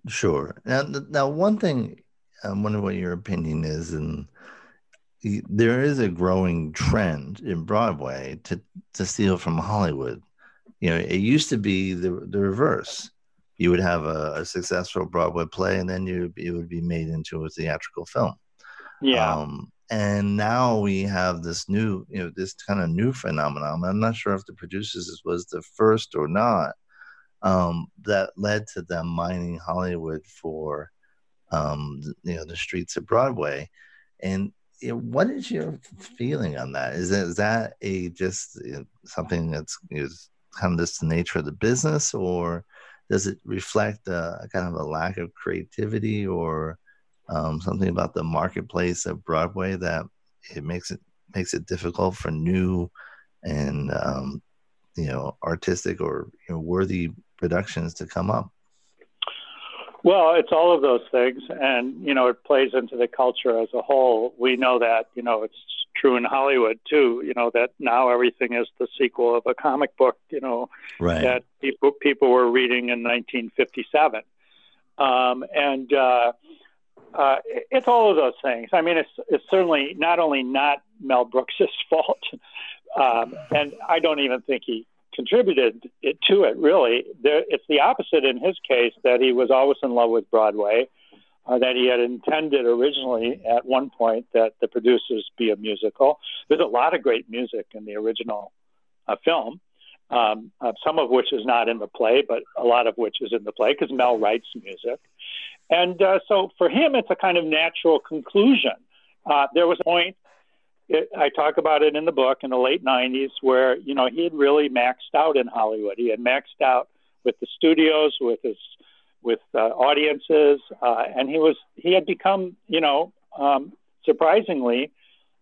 Sure. Now, now one thing I wonder what your opinion is, and there is a growing trend in Broadway to to steal from Hollywood. You know, it used to be the the reverse. You would have a, a successful Broadway play, and then you it would be made into a theatrical film. Yeah. Um, and now we have this new, you know, this kind of new phenomenon. I'm not sure if the producers was the first or not. Um, that led to them mining Hollywood for, um, you know, the streets of Broadway. And you know, what is your feeling on that? Is, it, is that a just you know, something that's is kind of just the nature of the business, or does it reflect a, kind of a lack of creativity or um, something about the marketplace of Broadway that it makes it makes it difficult for new and um, you know artistic or you know, worthy productions to come up? Well, it's all of those things, and you know, it plays into the culture as a whole. We know that, you know, it's true in Hollywood too. You know that now everything is the sequel of a comic book. You know, right. that people people were reading in 1957, um, and uh, uh, it's all of those things. I mean, it's it's certainly not only not Mel Brooks's [laughs] fault, um, and I don't even think he contributed it to it really. There, it's the opposite in his case that he was always in love with Broadway, uh, that he had intended originally at one point that the producers be a musical. There's a lot of great music in the original uh, film, um, uh, some of which is not in the play, but a lot of which is in the play because Mel writes music. And uh, so for him, it's a kind of natural conclusion. Uh, there was a point it, I talk about it in the book in the late 90s where, you know, he had really maxed out in Hollywood. He had maxed out with the studios, with his with uh, audiences, uh, and he was he had become, you know, um, surprisingly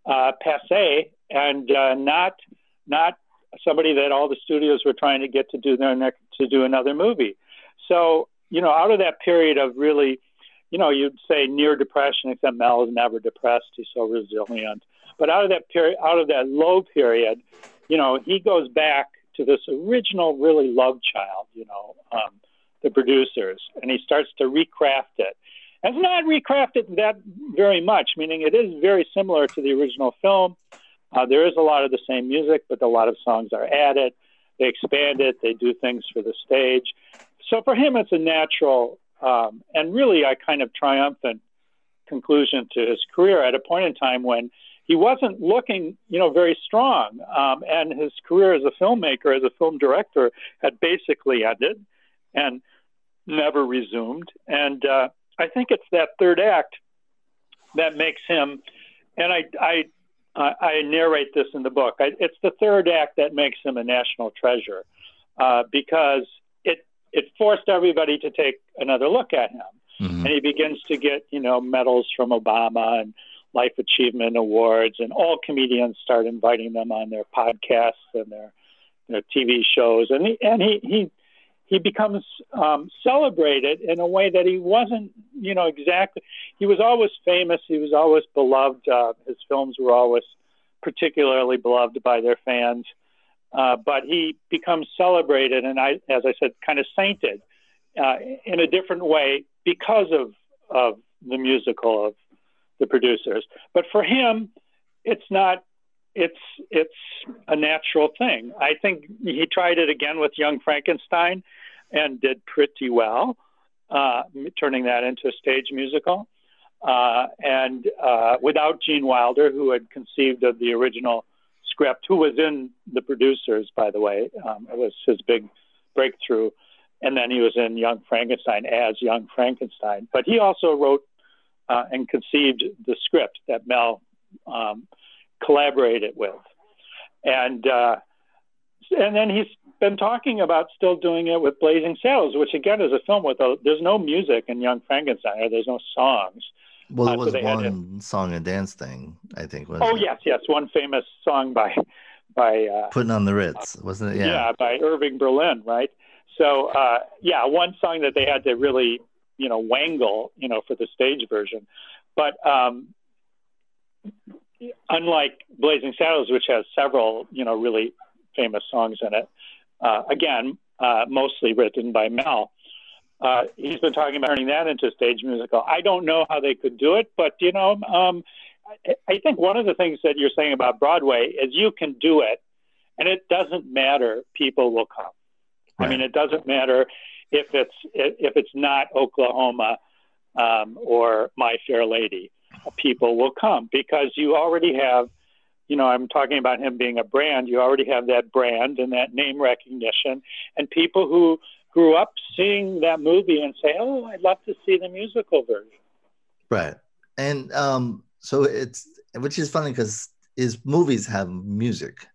uh, passe and uh, not not somebody that all the studios were trying to get to do their next to do another movie. So, you know, out of that period of really, you know, you'd say near depression, except Mel is never depressed. He's so resilient. But out of that period, out of that low period, you know, he goes back to this original, really love child, you know, um, the producers, and he starts to recraft it. And not recrafted that very much, meaning it is very similar to the original film. Uh, there is a lot of the same music, but a lot of songs are added. They expand it. They do things for the stage. So for him, it's a natural um, and really a kind of triumphant conclusion to his career at a point in time when he wasn't looking, you know, very strong. Um, and his career as a filmmaker, as a film director, had basically ended and never resumed. And uh, I think it's that third act that makes him. And I, I, I narrate this in the book. I, it's the third act that makes him a national treasure, uh, because it forced everybody to take another look at him, mm-hmm. and he begins to get you know medals from Obama and life achievement awards, and all comedians start inviting them on their podcasts and their their TV shows, and he and he he he becomes um, celebrated in a way that he wasn't, you know, exactly. He was always famous. He was always beloved. Uh, his films were always particularly beloved by their fans. Uh, but he becomes celebrated, and I, as I said, kind of sainted uh, in a different way because of of the musical of the producers. But for him, it's not. It's it's a natural thing. I think he tried it again with Young Frankenstein, and did pretty well, uh, turning that into a stage musical. Uh, and uh, without Gene Wilder, who had conceived of the original script, who was in the producers, by the way, um, it was his big breakthrough. And then he was in Young Frankenstein as Young Frankenstein. But he also wrote uh, and conceived the script that Mel um, collaborated with, and uh, and then he's been talking about still doing it with Blazing Saddles, which again is a film with a, there's no music in Young Frankenstein, or there's no songs. Well, there Uh, so was had one song and dance thing, I think. Oh it? yes, yes, one famous song by by uh, Putting on the Ritz, wasn't it? Yeah. by Irving Berlin, right? So uh, yeah, one song that they had to really you know wangle you know for the stage version, but um, unlike Blazing Saddles, which has several you know really famous songs in it, uh, again uh, mostly written by Mel. Uh, he's been talking about turning that into a stage musical. I don't know how they could do it, but you know, um, I, I think one of the things that you're saying about Broadway is you can do it, and it doesn't matter. People will come. I mean, it doesn't matter if it's if it's not Oklahoma um, or My Fair Lady. People will come because you already have. You know, I'm talking about him being a brand. You already have that brand and that name recognition, and people who grew up seeing that movie and say, "Oh, I'd love to see the musical version." Right. And um, so it's which is funny because his movies have music,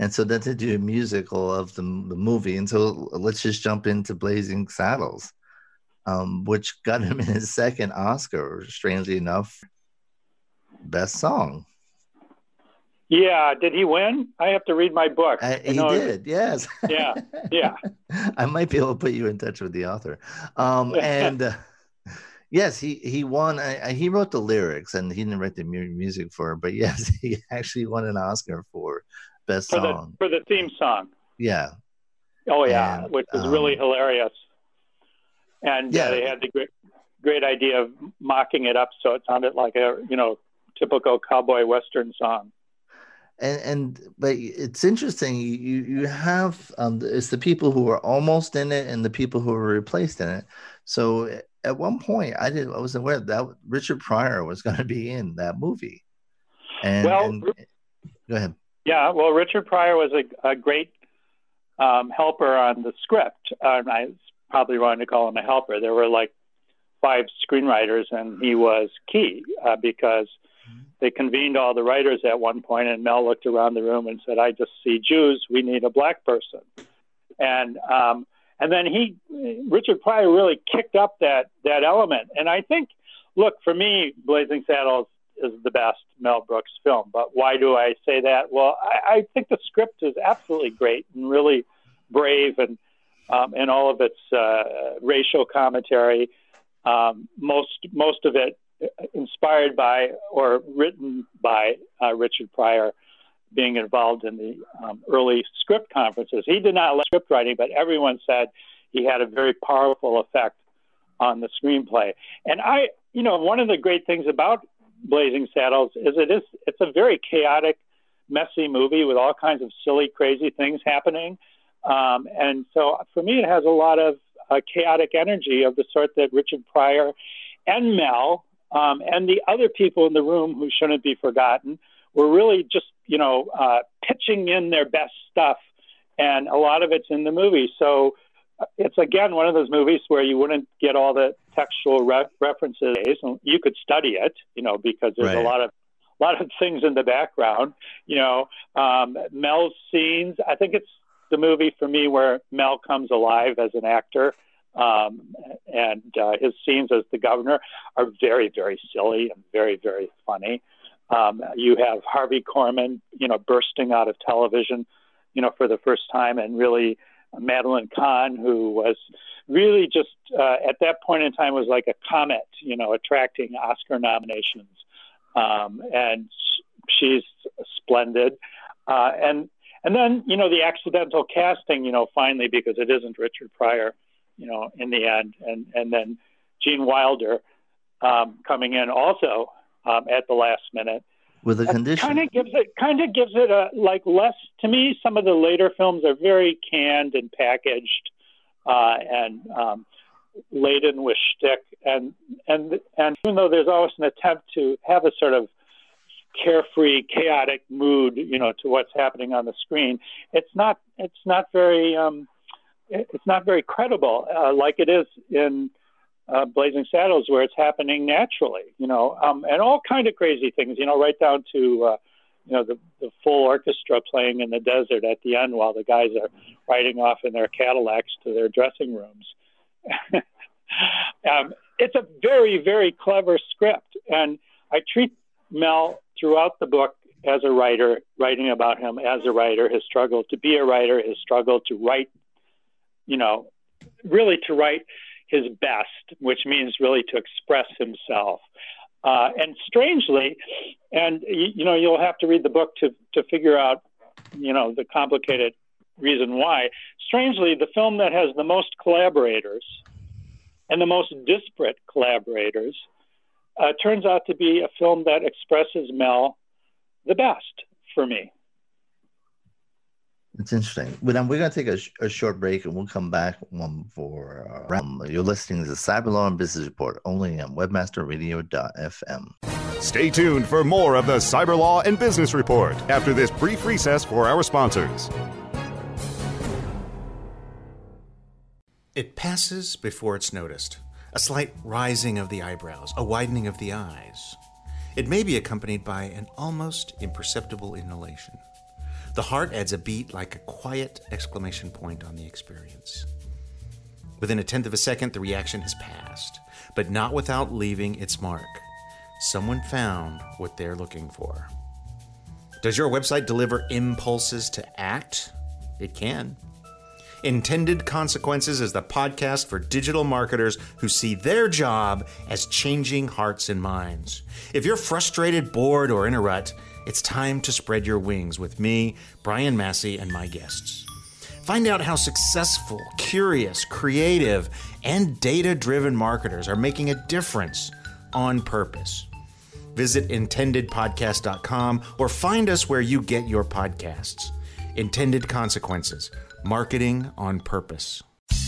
and so then to do a musical of the the movie, and so let's just jump into Blazing Saddles, um, which got him [laughs] his second Oscar, strangely enough, best song. Yeah, did he win? I have to read my book. I, he know- did, yes. Yeah, yeah. [laughs] I might be able to put you in touch with the author. Um, [laughs] and uh, yes, he he won. I, I, he wrote the lyrics, and he didn't write the mu- music for it. But [laughs] yes, he actually won an Oscar for best for the song. for the theme song. Yeah, Oh yeah, And, which was um, really hilarious. And Yeah. uh, they had the great great idea of mocking it up so it sounded like a you know typical cowboy western song. And and but it's interesting. You you have um, it's the people who are almost in it and the people who were replaced in it. So at one point, I didn't. I wasn't aware that Richard Pryor was going to be in that movie. And, Well, and go ahead. Yeah, well, Richard Pryor was a, a great um, helper on the script. Um, I probably wrong to call him a helper. There were like five screenwriters, and he was key uh, because they convened all the writers at one point, and Mel looked around the room and said, "I just see Jews. We need a black person." And um, and then he, Richard Pryor, really kicked up that that element. And I think, look, for me, Blazing Saddles is the best Mel Brooks film. But why do I say that? Well, I, I think the script is absolutely great and really brave and um, and all of its uh, racial commentary. Um, most most of it inspired by or written by uh, Richard Pryor, being involved in the um, early script conferences. He did not like script writing, but everyone said he had a very powerful effect on the screenplay. And I, you know, one of the great things about Blazing Saddles is it is it's a very chaotic, messy movie with all kinds of silly, crazy things happening. Um, and so for me, it has a lot of uh, chaotic energy of the sort that Richard Pryor and Mel um, and the other people in the room who shouldn't be forgotten were really just, you know, uh, pitching in their best stuff. And a lot of it's in the movie. So uh, it's again one of those movies where you wouldn't get all the textual re- references. You could study it, you know, because there's a lot of a lot of things in the background. You know, um, Mel's scenes. I think it's the movie for me where Mel comes alive as an actor, um, and uh, his scenes as the governor are very, very silly and very, very funny. Um, you have Harvey Korman, you know, bursting out of television, you know, for the first time, and really Madeline Kahn, who was really just uh, at that point in time was like a comet, you know, attracting Oscar nominations, um, and she's splendid. Uh, and and then you know the accidental casting, you know, finally because it isn't Richard Pryor, you know, in the end, and and then Gene Wilder um, coming in also um, at the last minute With a condition. kind of gives it kind of gives it a like less to me. Some of the later films are very canned and packaged, uh, and um, laden with shtick, and and and even though there's always an attempt to have a sort of carefree, chaotic mood, you know, to what's happening on the screen, it's not it's not very um, it's not very credible uh, like it is in uh, Blazing Saddles, where it's happening naturally, you know, um, and all kind of crazy things, you know, right down to uh, you know, the, the full orchestra playing in the desert at the end while the guys are riding off in their Cadillacs to their dressing rooms. [laughs] um, it's a very, very clever script. And I treat Mel throughout the book as a writer, writing about him as a writer, his struggle to be a writer, his struggle to write, you know, really to write his best, which means really to express himself. Uh, and strangely, and you, you know, you'll have to read the book to to figure out, you know, the complicated reason why. Strangely, the film that has the most collaborators and the most disparate collaborators uh, turns out to be a film that expresses Mel the best for me. It's interesting. But um, we're going to take a, sh- a, short break and we'll come back one for uh, um, you're listening to the Cyber Law and Business Report only on webmasterradio.fm. Stay tuned for more of the Cyber Law and Business Report after this brief recess for our sponsors. It passes before it's noticed. A slight rising of the eyebrows, a widening of the eyes. It may be accompanied by an almost imperceptible inhalation. The heart adds a beat like a quiet exclamation point on the experience. Within a tenth of a second, the reaction has passed, but not without leaving its mark. Someone found what they're looking for. Does your website deliver impulses to act? It can. Intended Consequences is the podcast for digital marketers who see their job as changing hearts and minds. If you're frustrated, bored, or in a rut, it's time to spread your wings with me, Brian Massey, and my guests. Find out how successful, curious, creative, and data driven marketers are making a difference on purpose. Visit intendedpodcast.com or find us where you get your podcasts. Intended Consequences Marketing on Purpose.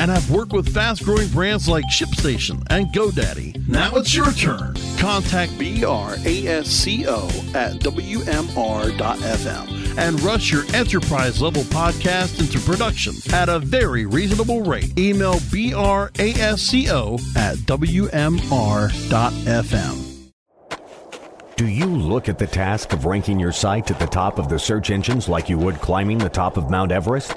and have worked with fast growing brands like ShipStation and GoDaddy. Now it's your turn. Contact BRASCO at WMR.fm and rush your enterprise level podcast into production at a very reasonable rate. Email brasco at wmr.fm. Do you look at the task of ranking your site at the top of the search engines like you would climbing the top of Mount Everest?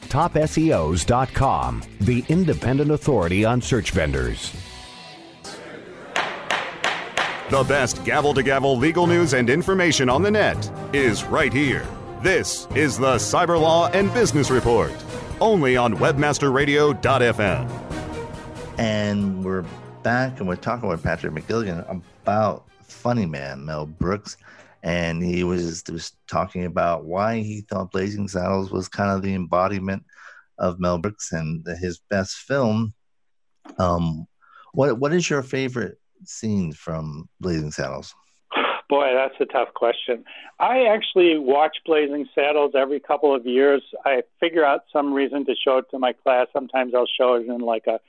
TopSEOs.com, the independent authority on search vendors. The best gavel to gavel legal news and information on the net is right here. This is the Cyber Law and Business Report, only on WebmasterRadio.fm. And we're back and we're talking with Patrick McGilligan about Funny Man, Mel Brooks. And he was, was talking about why he thought Blazing Saddles was kind of the embodiment of Mel Brooks and his best film. Um, what what is your favorite scene from Blazing Saddles? Boy, that's a tough question. I actually watch Blazing Saddles every couple of years. I figure out some reason to show it to my class. Sometimes I'll show it in like a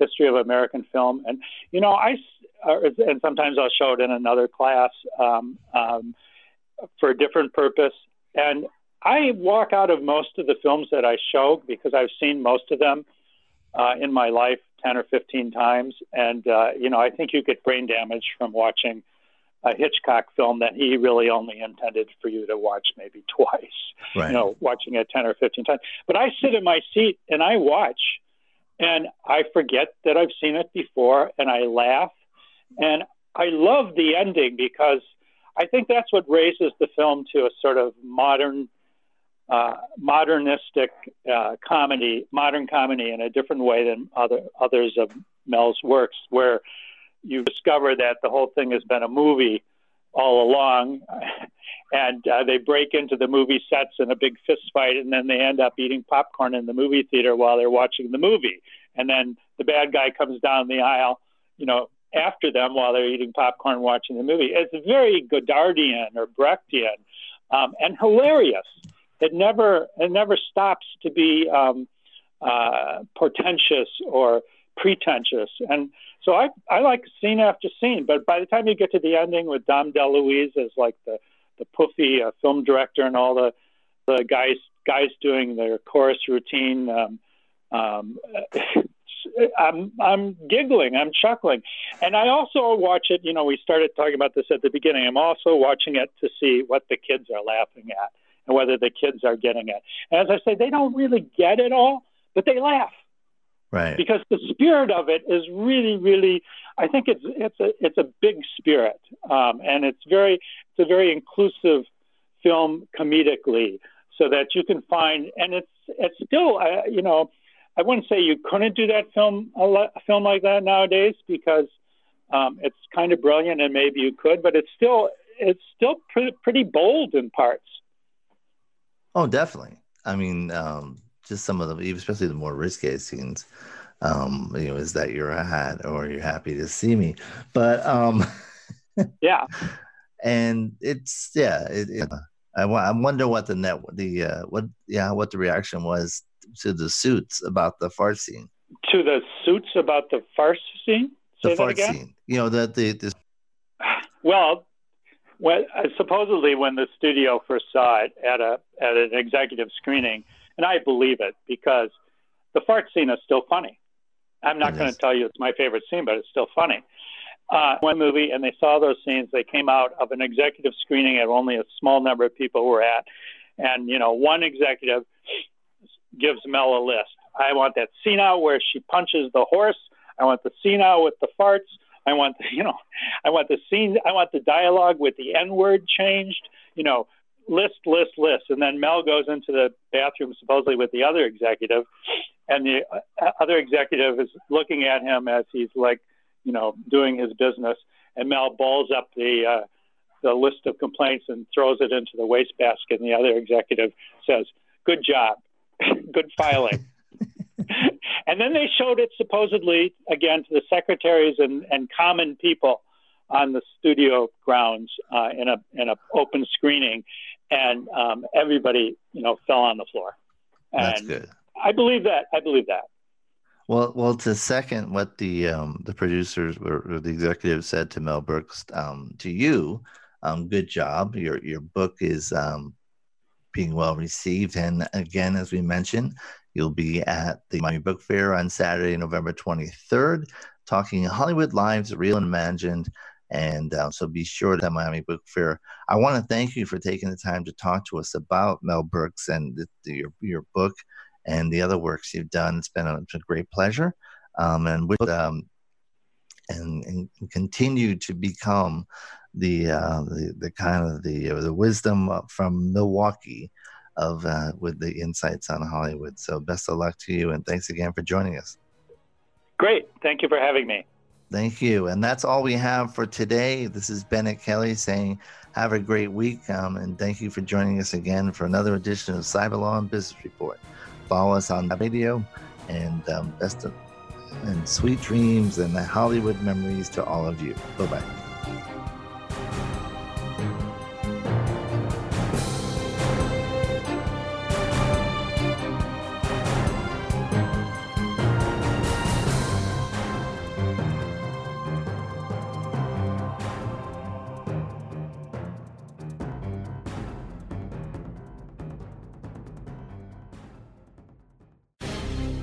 history of American film, and you know, I and sometimes I'll show it in another class um, um, for a different purpose. And I walk out of most of the films that I show because I've seen most of them uh, in my life 10 or 15 times. And, uh, you know, I think you get brain damage from watching a Hitchcock film that he really only intended for you to watch maybe [laughs] twice, right. you know, watching it 10 or 15 times. But I sit in my seat and I watch and I forget that I've seen it before and I laugh. And I love the ending because I think that's what raises the film to a sort of modern uh, modernistic uh, comedy, modern comedy in a different way than other others of Mel's works, where you discover that the whole thing has been a movie all along. [laughs] And uh, they break into the movie sets in a big fist fight, and then they end up eating popcorn in the movie theater while they're watching the movie. And then the bad guy comes down the aisle, you know, after them while they're eating popcorn watching the movie. It's very Godardian or Brechtian um, and hilarious. It never it never stops to be um, uh, portentous or pretentious. And so I I like scene after scene. But by the time you get to the ending with Dom DeLuise as like the the poofy uh, film director and all the the guys guys doing their chorus routine. Um, um, [laughs] I'm I'm giggling, I'm chuckling, and I also watch it. You know, we started talking about this at the beginning. I'm also watching it to see what the kids are laughing at and whether the kids are getting it. And as I say, they don't really get it all, but they laugh. Right. Because the spirit of it is really, really. I think it's it's a it's a big spirit, um, and it's very it's a very inclusive film comedically, so that you can find, and it's it's still uh, you know, I wouldn't say you couldn't do that film a, film like that nowadays because um, it's kind of brilliant, and maybe you could, but it's still it's still pretty, pretty bold in parts. Oh, definitely. I mean, um, just some of the, especially the more risque scenes. Um, you know, is that you're a hat or you're happy to see me? But um, [laughs] yeah, and it's yeah, it, it, I, I wonder what the net the uh, what yeah what the reaction was to the suits about the fart scene. To the suits about the fart scene. Say the fart scene. You know that the, the [sighs] well, when, uh, supposedly when the studio first saw it at a at an executive screening, and I believe it because the fart scene is still funny. I'm not going to tell you it's my favorite scene, but it's still funny. Uh, one movie, and they saw those scenes. They came out of an executive screening at only a small number of people were at, and you know, one executive gives Mel a list. I want that scene out where she punches the horse. I want the scene out with the farts. I want, the, [laughs] you know, I want the scene. I want the dialogue with the N word changed. You know, list, list, list. And then Mel goes into the bathroom supposedly with the other executive, and the uh, other executive is looking at him as he's like, you know, doing his business. And Mel balls up the uh, the list of complaints and throws it into the wastebasket. And the other executive says, "Good job, [laughs] good filing." [laughs] and then they showed it supposedly again to the secretaries and, and common people on the studio grounds uh, in a in a open screening, and um, everybody you know fell on the floor. And That's good. I believe that. I believe that. Well, well, to second what the um, the producers or, or the executives said to Mel Brooks um, to you, um, good job. Your your book is um, being well received, and again, as we mentioned, you'll be at the Miami Book Fair on Saturday, November twenty third, talking Hollywood lives, real and imagined. And uh, so be sure to the Miami Book Fair. I want to thank you for taking the time to talk to us about Mel Brooks and the, the, your, your book and the other works you've done. It's been a, it's a great pleasure. Um, and, with, um, and, and continue to become the, uh, the, the kind of the, uh, the wisdom from Milwaukee of uh, with the insights on Hollywood. So best of luck to you. And thanks again for joining us. Great. Thank you for having me. Thank you. And that's all we have for today. This is Bennet Kelley saying, have a great week. Um, and thank you for joining us again for another edition of Cyber Law and Business Report. Follow us on the radio and um, best of and sweet dreams and the Hollywood memories to all of you. Bye bye.